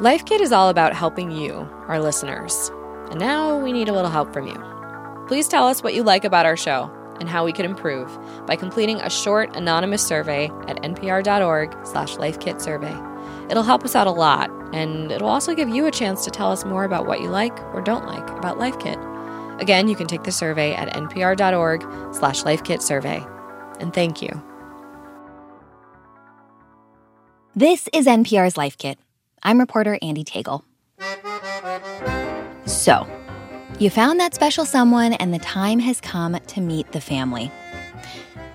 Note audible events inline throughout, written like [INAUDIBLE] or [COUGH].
Life Kit is all about helping you, our listeners. And now we need a little help from you. Please tell us what you like about our show and how we could improve by completing a short anonymous survey at npr.org/slash lifekitsurvey. It'll help us out a lot, and it'll also give you a chance to tell us more about what you like or don't like about Life Kit. Again, you can take the survey at npr.org/slash lifekitsurvey. And thank you. This is NPR's Life Kit. I'm reporter Andee Tagle. So, you found that special someone, and the time has come to meet the family.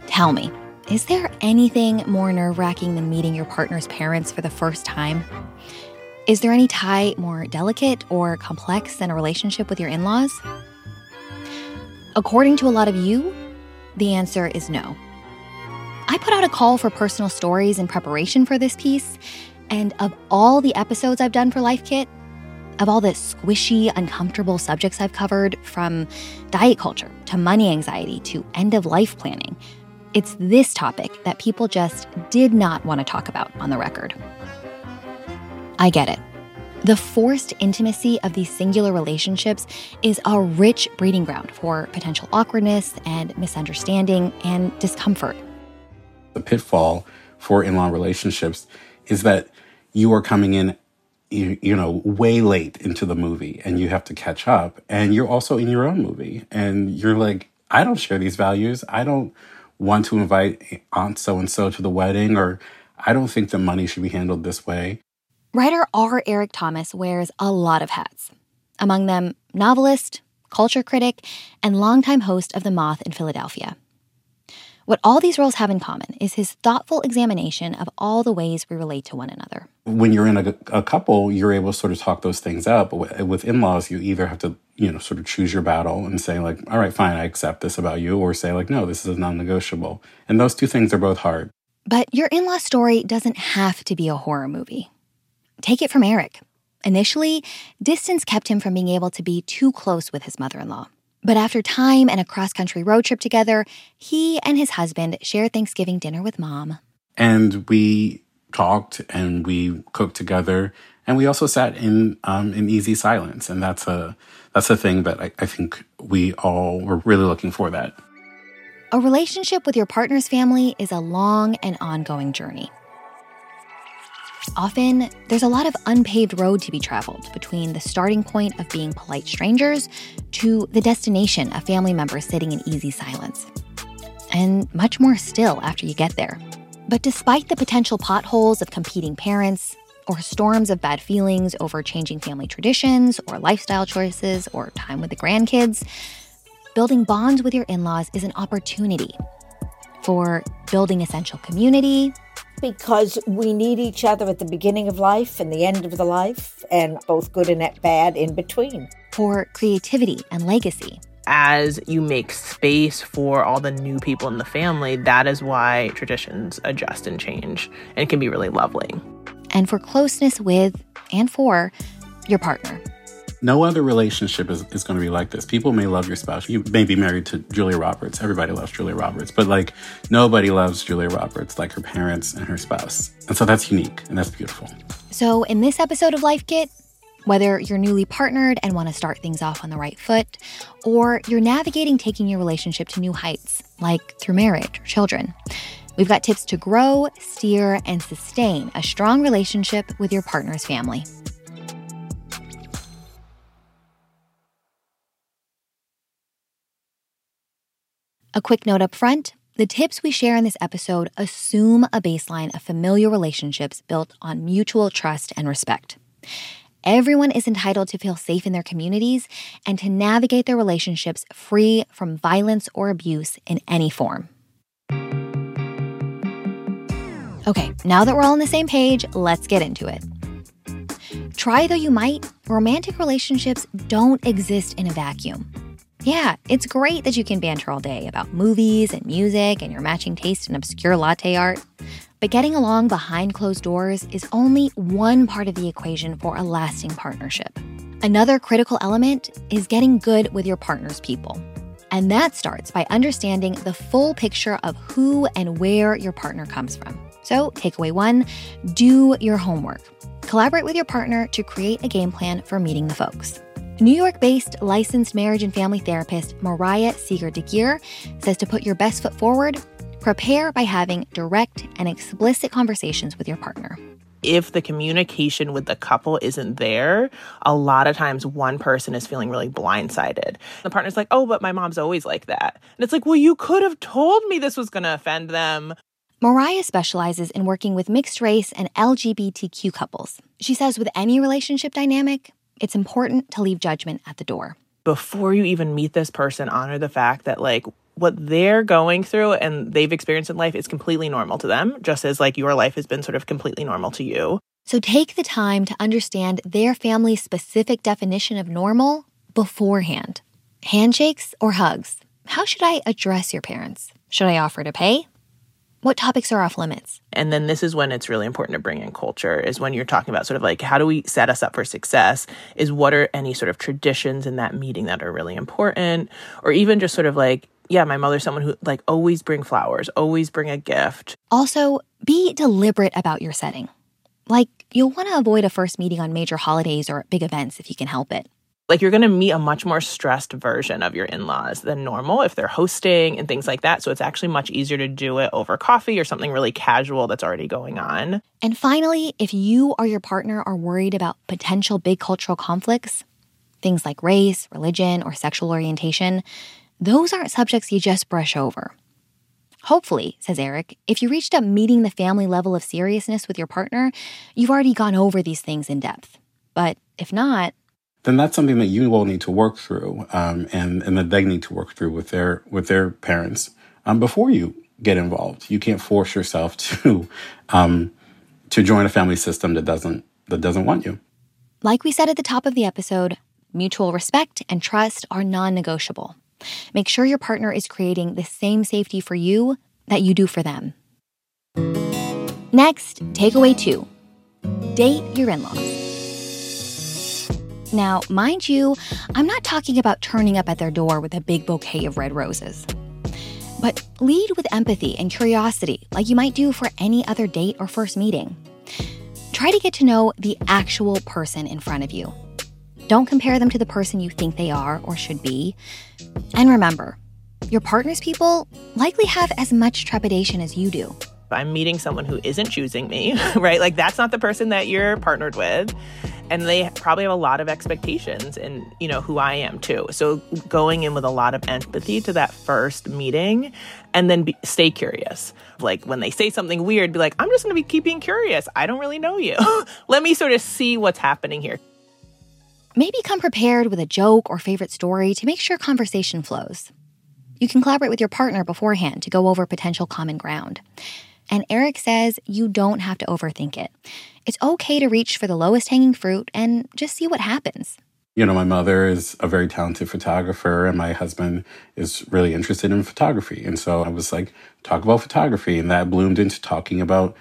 Tell me, is there anything more nerve wracking than meeting your partner's parents for the first time? Is there any tie more delicate or complex than a relationship with your in laws? According to a lot of you, the answer is no. I put out a call for personal stories in preparation for this piece, and of all the episodes I've done for Life Kit, of all the squishy, uncomfortable subjects I've covered, from diet culture to money anxiety to end of life planning, it's this topic that people just did not want to talk about on the record. I get it. The forced intimacy of these singular relationships is a rich breeding ground for potential awkwardness and misunderstanding and discomfort. The pitfall for in law relationships is that you are coming in you, you know way late into the movie and you have to catch up. And you're also in your own movie. And you're like i don't share these values. I don't want to invite aunt so and so to the wedding or i don't think that money should be handled this way. Writer r. Eric thomas wears a lot of hats among them novelist culture critic and longtime host of the moth in philadelphia what all these roles have in common is his thoughtful examination of all the ways we relate to one another. When you're in a, a couple, you're able to sort of talk those things out. But with in laws, you either have to, you know, sort of choose your battle and say, like, all right, fine, I accept this about you, or say, like, no, this is non negotiable. And those two things are both hard. But your in law story doesn't have to be a horror movie. Take it from Eric. Initially, distance kept him from being able to be too close with his mother in law. But after time and a cross country road trip together, he and his husband shared Thanksgiving dinner with mom. And we talked and we cooked together. And we also sat in um, in easy silence. And that's a that's a thing that I, I think we all were really looking for that. A relationship with your partner's family is a long and ongoing journey. Often, there's a lot of unpaved road to be traveled between the starting point of being polite strangers to the destination of family members sitting in easy silence. And much more still after you get there. But despite the potential potholes of competing parents, or storms of bad feelings over changing family traditions, or lifestyle choices, or time with the grandkids, building bonds with your in laws is an opportunity for building essential community, because we need each other at the beginning of life and the end of the life, and both good and bad in between. For creativity and legacy. As you make space for all the new people in the family, that is why traditions adjust and change, and can be really lovely. And for closeness with and for your partner. No other relationship is, is going to be like this. People may love your spouse. You may be married to Julia Roberts. Everybody loves Julia Roberts. But like nobody loves Julia Roberts like her parents and her spouse. And so that's unique and that's beautiful. So in this episode of Life Kit, whether you're newly partnered and want to start things off on the right foot, or you're navigating taking your relationship to new heights, like through marriage or children, we've got tips to grow, steer, and sustain a strong relationship with your partner's family. A quick note up front the tips we share in this episode assume a baseline of familiar relationships built on mutual trust and respect. Everyone is entitled to feel safe in their communities and to navigate their relationships free from violence or abuse in any form. Okay, now that we're all on the same page, let's get into it. Try though you might, romantic relationships don't exist in a vacuum. Yeah, it's great that you can banter all day about movies and music and your matching taste in obscure latte art. But getting along behind closed doors is only one part of the equation for a lasting partnership. Another critical element is getting good with your partner's people. And that starts by understanding the full picture of who and where your partner comes from. So, takeaway one do your homework. Collaborate with your partner to create a game plan for meeting the folks. New York based licensed marriage and family therapist Mariah Seeger DeGear says to put your best foot forward, prepare by having direct and explicit conversations with your partner. If the communication with the couple isn't there, a lot of times one person is feeling really blindsided. The partner's like, oh, but my mom's always like that. And it's like, well, you could have told me this was going to offend them. Mariah specializes in working with mixed race and LGBTQ couples. She says with any relationship dynamic, it's important to leave judgment at the door. Before you even meet this person, honor the fact that, like, what they're going through and they've experienced in life is completely normal to them, just as, like, your life has been sort of completely normal to you. So take the time to understand their family's specific definition of normal beforehand. Handshakes or hugs? How should I address your parents? Should I offer to pay? What topics are off limits? And then this is when it's really important to bring in culture, is when you're talking about sort of like how do we set us up for success? Is what are any sort of traditions in that meeting that are really important? Or even just sort of like, yeah, my mother's someone who like always bring flowers, always bring a gift. Also, be deliberate about your setting. Like, you'll want to avoid a first meeting on major holidays or big events if you can help it. Like you're going to meet a much more stressed version of your in-laws than normal if they're hosting and things like that. So it's actually much easier to do it over coffee or something really casual that's already going on. And finally, if you or your partner are worried about potential big cultural conflicts, things like race, religion, or sexual orientation, those aren't subjects you just brush over. Hopefully, says Eric, if you reached a meeting the family level of seriousness with your partner, you've already gone over these things in depth. But if not, then that's something that you will need to work through, um, and and that they need to work through with their with their parents um, before you get involved. You can't force yourself [LAUGHS] to um, to join a family system that doesn't that doesn't want you. Like we said at the top of the episode, mutual respect and trust are non-negotiable. Make sure your partner is creating the same safety for you that you do for them. Next, takeaway two date your in laws. Now, mind you, I'm not talking about turning up at their door with a big bouquet of red roses. But lead with empathy and curiosity, like you might do for any other date or first meeting. Try to get to know the actual person in front of you. Don't compare them to the person you think they are or should be. And remember, your partner's people likely have as much trepidation as you do. I'm meeting someone who isn't choosing me, [LAUGHS] right? Like that's not the person that you're partnered with and they probably have a lot of expectations in you know who i am too. So going in with a lot of empathy to that first meeting and then be, stay curious. Like when they say something weird be like i'm just going to be keeping curious. I don't really know you. [LAUGHS] Let me sort of see what's happening here. Maybe come prepared with a joke or favorite story to make sure conversation flows. You can collaborate with your partner beforehand to go over potential common ground and Eric says you don't have to overthink it. It's okay to reach for the lowest hanging fruit and just see what happens. You know, my mother is a very talented photographer, and my husband is really interested in photography. And so I was like, talk about photography. And that bloomed into talking about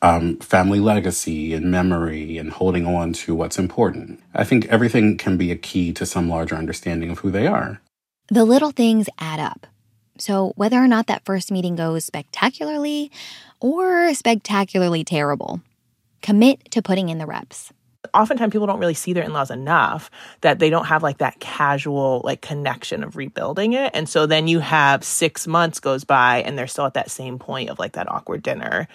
um, family legacy and memory and holding on to what's important. I think everything can be a key to some larger understanding of who they are. The little things add up. So, whether or not that first meeting goes spectacularly or spectacularly terrible, commit to putting in the reps. Oftentimes, people don't really see their in laws enough that they don't have like that casual like connection of rebuilding it. And so then you have six months goes by and they're still at that same point of like that awkward dinner.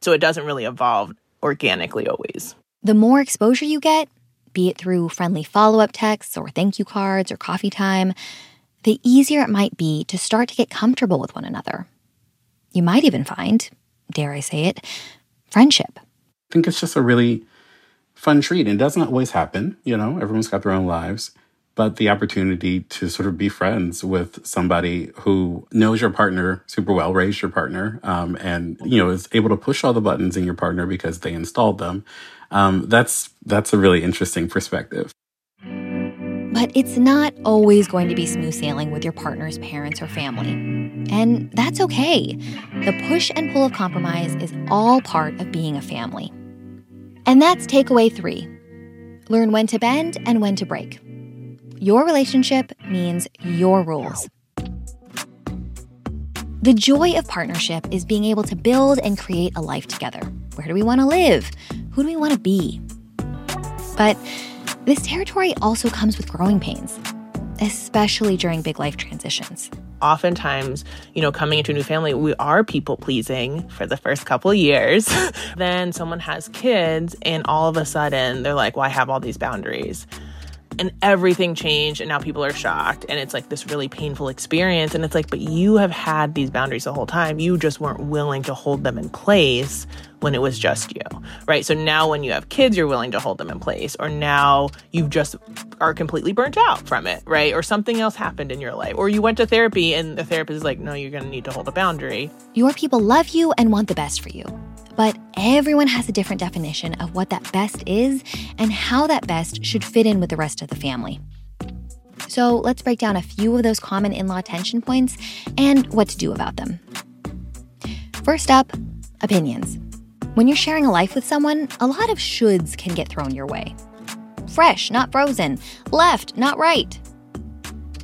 So it doesn't really evolve organically always. The more exposure you get, be it through friendly follow up texts or thank you cards or coffee time, the easier it might be to start to get comfortable with one another. You might even find, dare I say it, friendship. I think it's just a really fun treat. It doesn't always happen, you know, everyone's got their own lives. But the opportunity to sort of be friends with somebody who knows your partner super well, raised your partner, um, and you know is able to push all the buttons in your partner because they installed them. Um, that's that's a really interesting perspective. But it's not always going to be smooth sailing with your partner's parents or family. And that's okay. The push and pull of compromise is all part of being a family. And that's takeaway three learn when to bend and when to break. Your relationship means your rules. The joy of partnership is being able to build and create a life together. Where do we want to live? Who do we want to be? But this territory also comes with growing pains, especially during big life transitions. Oftentimes, you know, coming into a new family, we are people pleasing for the first couple years. [LAUGHS] then someone has kids, and all of a sudden they're like, well, I have all these boundaries and everything changed and now people are shocked and it's like this really painful experience and it's like but you have had these boundaries the whole time. You just weren't willing to hold them in place when it was just you right? So now when you have kids you're willing to hold them in place or now you just are completely burnt out from it right? Or something else happened in your life or you went to therapy and the therapist is like no you're going to need to hold a boundary. Your people love you and want the best for you but everyone has a different definition of what that best is and how that best should fit in with the rest of the family. So let's break down a few of those common in law tension points and what to do about them. First up, opinions. When you're sharing a life with someone, a lot of shoulds can get thrown your way. Fresh, not frozen. Left, not right.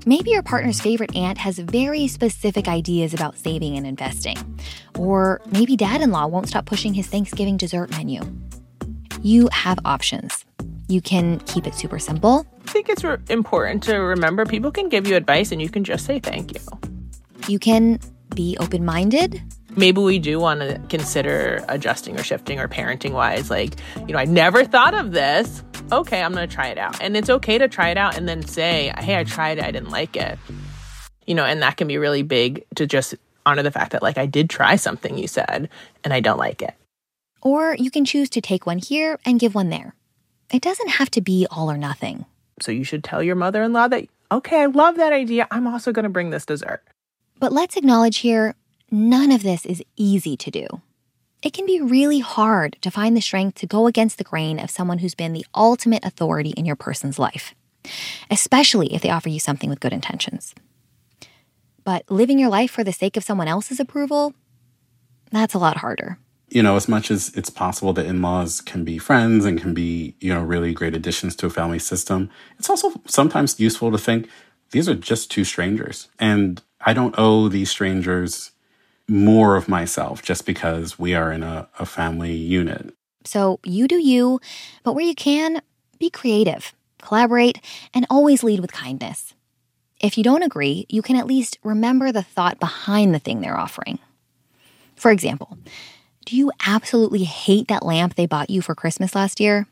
Maybe your partner's favorite aunt has very specific ideas about saving and investing. Or maybe dad in law won't stop pushing his Thanksgiving dessert menu. You have options. You can keep it super simple. I think it's re- important to remember people can give you advice and you can just say thank you. You can be open minded. Maybe we do want to consider adjusting or shifting or parenting wise. Like, you know, I never thought of this okay, I'm going to try it out. And it's okay to try it out and then say, hey, I tried it, I didn't like it. You know, and that can be really big to just honor the fact that, like, I did try something you said and I don't like it. Or you can choose to take one here and give one there. It doesn't have to be all or nothing. So you should tell your mother in law that, okay, I love that idea. I'm also going to bring this dessert. But let's acknowledge here none of this is easy to do. It can be really hard to find the strength to go against the grain of someone who's been the ultimate authority in your person's life, especially if they offer you something with good intentions. But living your life for the sake of someone else's approval, that's a lot harder. You know, as much as it's possible that in laws can be friends and can be, you know, really great additions to a family system, it's also sometimes useful to think these are just two strangers. And I don't owe these strangers more of myself just because we are in a, a family unit. So you do you, but where you can, be creative, collaborate, and always lead with kindness. If you don't agree, you can at least remember the thought behind the thing they're offering. For example, do you absolutely hate that lamp they bought you for Christmas last year?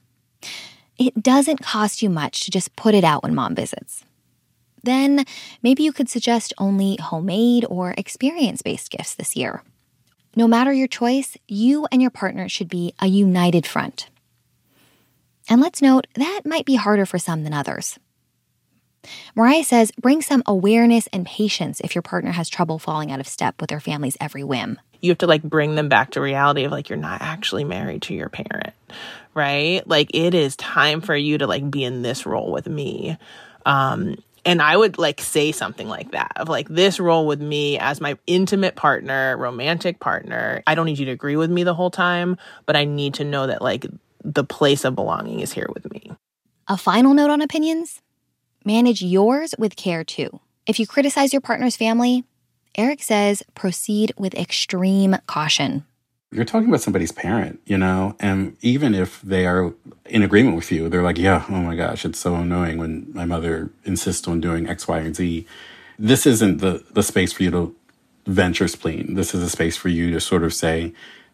It doesn't cost you much to just put it out when mom visits. Then maybe you could suggest only homemade or experience based gifts this year. No matter your choice, you and your partner should be a united front. And let's note that might be harder for some than others. Mariah says bring some awareness and patience if your partner has trouble falling out of step with their family's every whim. You have to like bring them back to reality of like you're not actually married to your parent, right? Like it is time for you to like be in this role with me. Um, and I would like say something like that of like this role with me as my intimate partner, romantic partner. I don't need you to agree with me the whole time, but I need to know that like the place of belonging is here with me. A final note on opinions manage yours with care too. If you criticize your partner's family, Eric says proceed with extreme caution you're talking about somebody's parent, you know, and even if they are in agreement with you, they're like, yeah, oh my gosh, it's so annoying when my mother insists on doing X, Y, and Z. This isn't the, the space for you to venture spleen. This is a space for you to sort of say,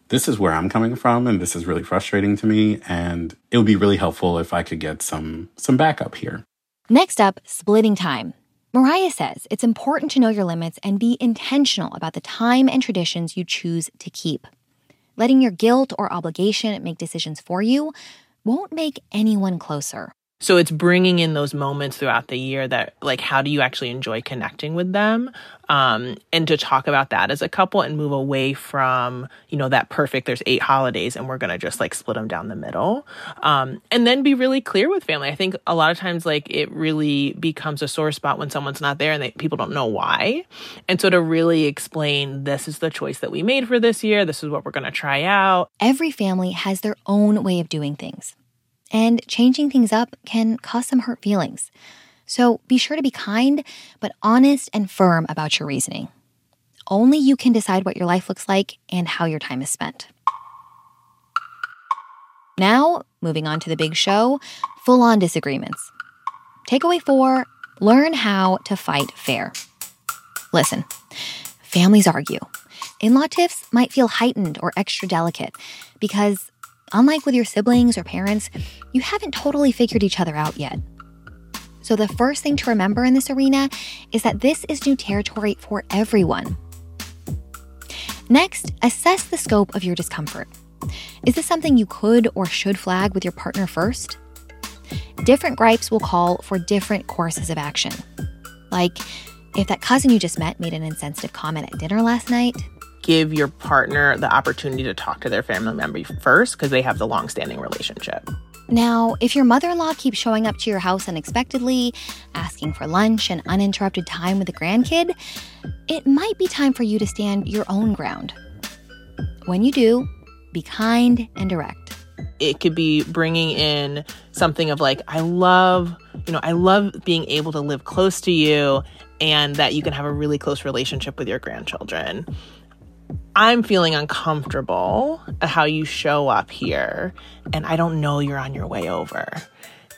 this is where I'm coming from, and this is really frustrating to me, and it would be really helpful if I could get some some backup here. Next up, splitting time. Mariah says it's important to know your limits and be intentional about the time and traditions you choose to keep. Letting your guilt or obligation make decisions for you won't make anyone closer. So it's bringing in those moments throughout the year that, like, how do you actually enjoy connecting with them? Um, and to talk about that as a couple and move away from, you know, that perfect, there's eight holidays and we're going to just like split them down the middle. Um, and then be really clear with family. I think a lot of times, like, it really becomes a sore spot when someone's not there and they, people don't know why. And so to really explain, this is the choice that we made for this year. This is what we're going to try out. Every family has their own way of doing things. And changing things up can cause some hurt feelings. So be sure to be kind, but honest and firm about your reasoning. Only you can decide what your life looks like and how your time is spent. Now, moving on to the big show full on disagreements. Takeaway four learn how to fight fair. Listen, families argue. In law tiffs might feel heightened or extra delicate because, unlike with your siblings or parents, you haven't totally figured each other out yet. So, the first thing to remember in this arena is that this is new territory for everyone. Next, assess the scope of your discomfort. Is this something you could or should flag with your partner first? Different gripes will call for different courses of action. Like, if that cousin you just met made an insensitive comment at dinner last night, give your partner the opportunity to talk to their family member first because they have the long-standing relationship. Now, if your mother in law keeps showing up to your house unexpectedly, asking for lunch and uninterrupted time with a grandkid, it might be time for you to stand your own ground. When you do, be kind and direct. It could be bringing in something of like, I love, you know, I love being able to live close to you and that you can have a really close relationship with your grandchildren. I'm feeling uncomfortable at how you show up here, and I don't know you're on your way over.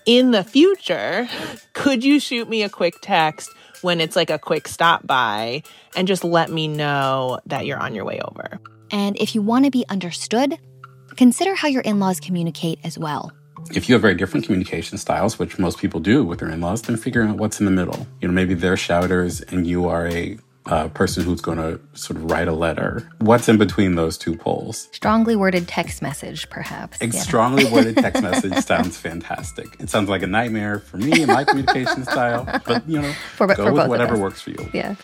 In the future, could you shoot me a quick text when it's like a quick stop by and just let me know that you're on your way over? And if you want to be understood, consider how your in laws communicate as well. If you have very different communication styles, which most people do with their in laws, then figure out what's in the middle. You know, maybe they're shouters and you are a uh, person who's going to sort of write a letter. What's in between those two poles? Strongly worded text message, perhaps. A yeah. strongly worded [LAUGHS] text message sounds fantastic. It sounds like a nightmare for me and my communication style, but you know, for, go for with whatever works for you. Yeah.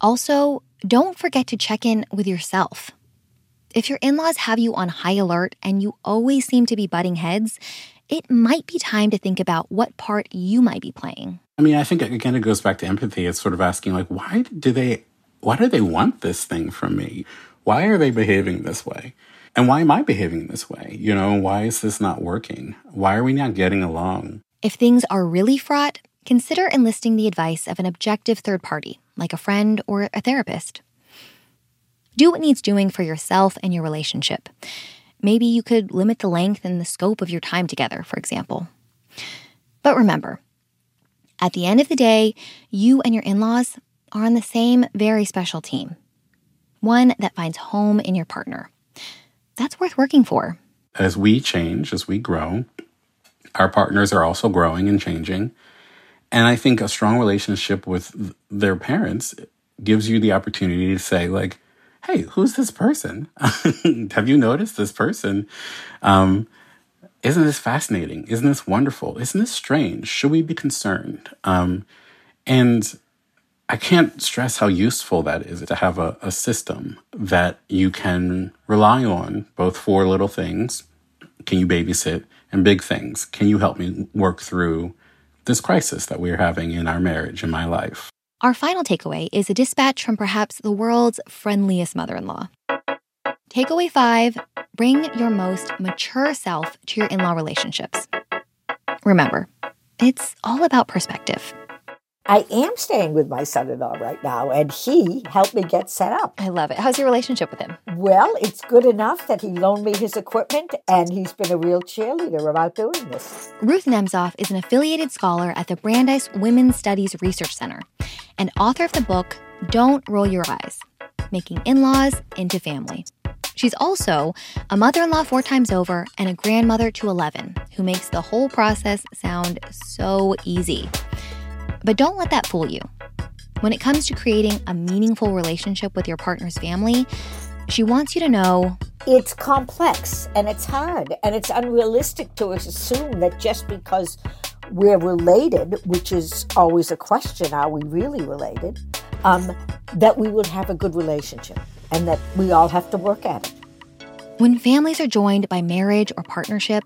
Also, don't forget to check in with yourself. If your in laws have you on high alert and you always seem to be butting heads, it might be time to think about what part you might be playing. I mean, I think again, it goes back to empathy. It's sort of asking, like, why do they, why do they want this thing from me? Why are they behaving this way? And why am I behaving this way? You know, why is this not working? Why are we not getting along? If things are really fraught, consider enlisting the advice of an objective third party, like a friend or a therapist. Do what needs doing for yourself and your relationship. Maybe you could limit the length and the scope of your time together, for example. But remember, at the end of the day, you and your in laws are on the same very special team one that finds home in your partner. That's worth working for. As we change, as we grow, our partners are also growing and changing. And I think a strong relationship with their parents gives you the opportunity to say, like, hey, who's this person? [LAUGHS] Have you noticed this person? Um, isn't this fascinating? Isn't this wonderful? Isn't this strange? Should we be concerned? Um, and I can't stress how useful that is to have a, a system that you can rely on, both for little things. Can you babysit? And big things. Can you help me work through this crisis that we're having in our marriage, in my life? Our final takeaway is a dispatch from perhaps the world's friendliest mother in law. Takeaway five bring your most mature self to your in law relationships. Remember, it's all about perspective. I am staying with my son in law right now, and he helped me get set up. I love it. How's your relationship with him? Well, it's good enough that he loaned me his equipment, and he's been a real cheerleader about doing this. Ruth Nemzoff is an affiliated scholar at the Brandeis Women's Studies Research Center and author of the book Don't Roll Your Eyes Making In Laws into Family. She's also a mother in law four times over and a grandmother to 11 who makes the whole process sound so easy. But don't let that fool you. When it comes to creating a meaningful relationship with your partner's family, she wants you to know it's complex and it's hard and it's unrealistic to assume that just because we're related, which is always a question are we really related, um, that we would have a good relationship and that we all have to work at it. When families are joined by marriage or partnership,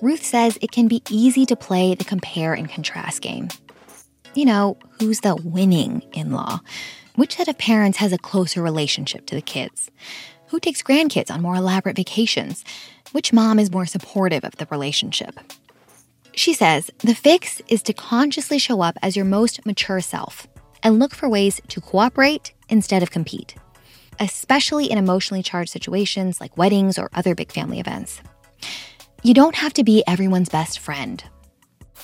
Ruth says it can be easy to play the compare and contrast game. You know, who's the winning in law? Which set of parents has a closer relationship to the kids? Who takes grandkids on more elaborate vacations? Which mom is more supportive of the relationship? She says the fix is to consciously show up as your most mature self and look for ways to cooperate instead of compete especially in emotionally charged situations like weddings or other big family events. You don't have to be everyone's best friend.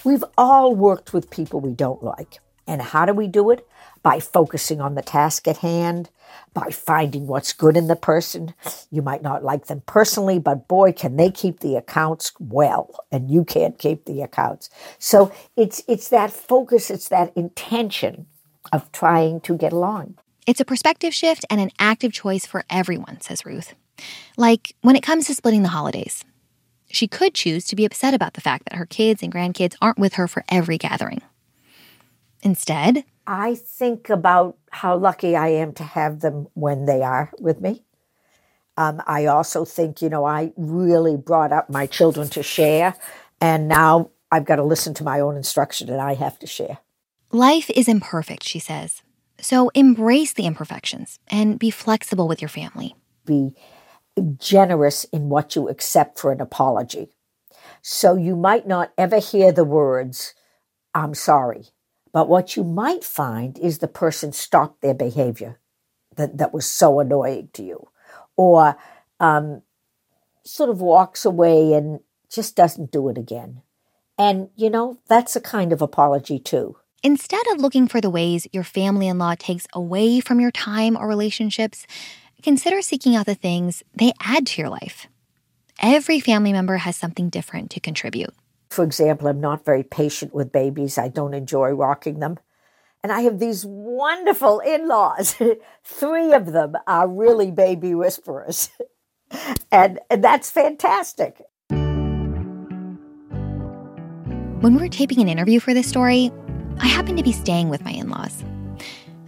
We've all worked with people we don't like. And how do we do it? By focusing on the task at hand, by finding what's good in the person. You might not like them personally, but boy, can they keep the accounts well, and you can't keep the accounts. So it's it's that focus, it's that intention of trying to get along. It's a perspective shift and an active choice for everyone, says Ruth. Like when it comes to splitting the holidays. She could choose to be upset about the fact that her kids and grandkids aren't with her for every gathering. Instead, I think about how lucky I am to have them when they are with me. Um, I also think, you know, I really brought up my children to share, and now I've got to listen to my own instruction and I have to share. Life is imperfect, she says. So embrace the imperfections and be flexible with your family. Be generous in what you accept for an apology. So you might not ever hear the words, I'm sorry. But what you might find is the person stopped their behavior that, that was so annoying to you, or um, sort of walks away and just doesn't do it again. And, you know, that's a kind of apology too. Instead of looking for the ways your family in law takes away from your time or relationships, consider seeking out the things they add to your life. Every family member has something different to contribute. For example, I'm not very patient with babies. I don't enjoy rocking them. And I have these wonderful in laws. [LAUGHS] Three of them are really baby whisperers. [LAUGHS] and, and that's fantastic. When we were taping an interview for this story, I happened to be staying with my in laws.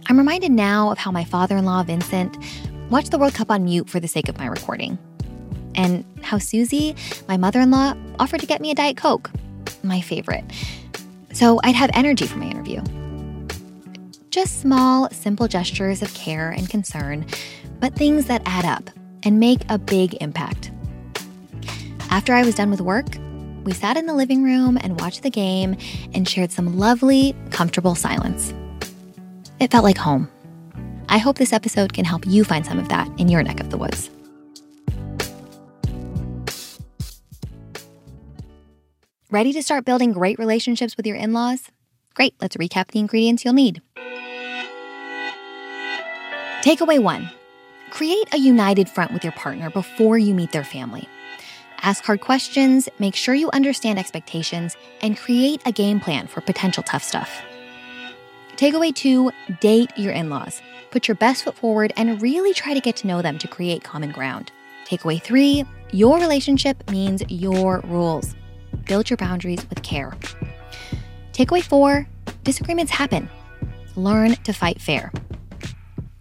I'm reminded now of how my father in law, Vincent, watched the World Cup on mute for the sake of my recording and how Susie, my mother in law, offered to get me a Diet Coke, my favorite. So I'd have energy for my interview. Just small, simple gestures of care and concern, but things that add up and make a big impact. After I was done with work, we sat in the living room and watched the game and shared some lovely, comfortable silence. It felt like home. I hope this episode can help you find some of that in your neck of the woods. Ready to start building great relationships with your in laws? Great, let's recap the ingredients you'll need. Takeaway one create a united front with your partner before you meet their family. Ask hard questions, make sure you understand expectations, and create a game plan for potential tough stuff. Takeaway two date your in laws. Put your best foot forward and really try to get to know them to create common ground. Takeaway three your relationship means your rules build your boundaries with care. Takeaway four disagreements happen. Learn to fight fair.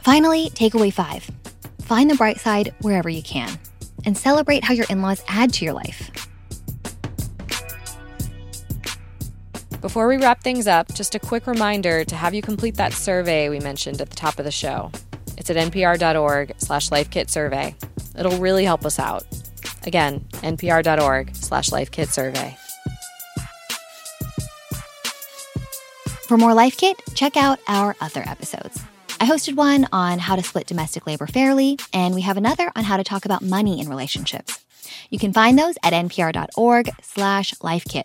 Finally, takeaway five find the bright side wherever you can and celebrate how your in laws add to your life. Before we wrap things up, just a quick reminder to have you complete that survey we mentioned at the top of the show. It's at npr.org slash lifekitsurvey. It'll really help us out. Again, npr.org slash lifekitsurvey. For more Life Kit, check out our other episodes. I hosted one on how to split domestic labor fairly, and we have another on how to talk about money in relationships. You can find those at npr.org slash lifekit.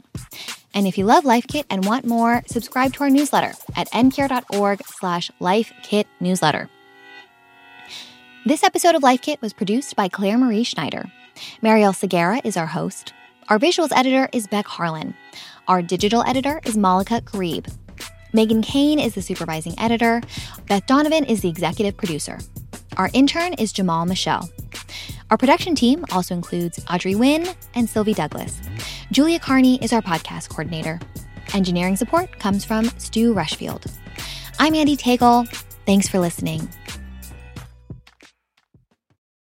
And if you love Life Kit and want more, subscribe to our newsletter at npr.org slash lifekit newsletter. This episode of Life Kit was produced by Clare Marie Schneider. Marielle Segarra is our host. Our visuals editor is Beck Harlan. Our digital editor is Malaka Gharib. Megan Cain is the supervising editor. Beth Donovan is the executive producer. Our intern is Jamal Michelle. Our production team also includes Audrey Nguyen and Sylvie Douglis. Julia Carney is our podcast coordinator. Engineering support comes from Stu Rushfield. I'm Andee Tagle. Thanks for listening.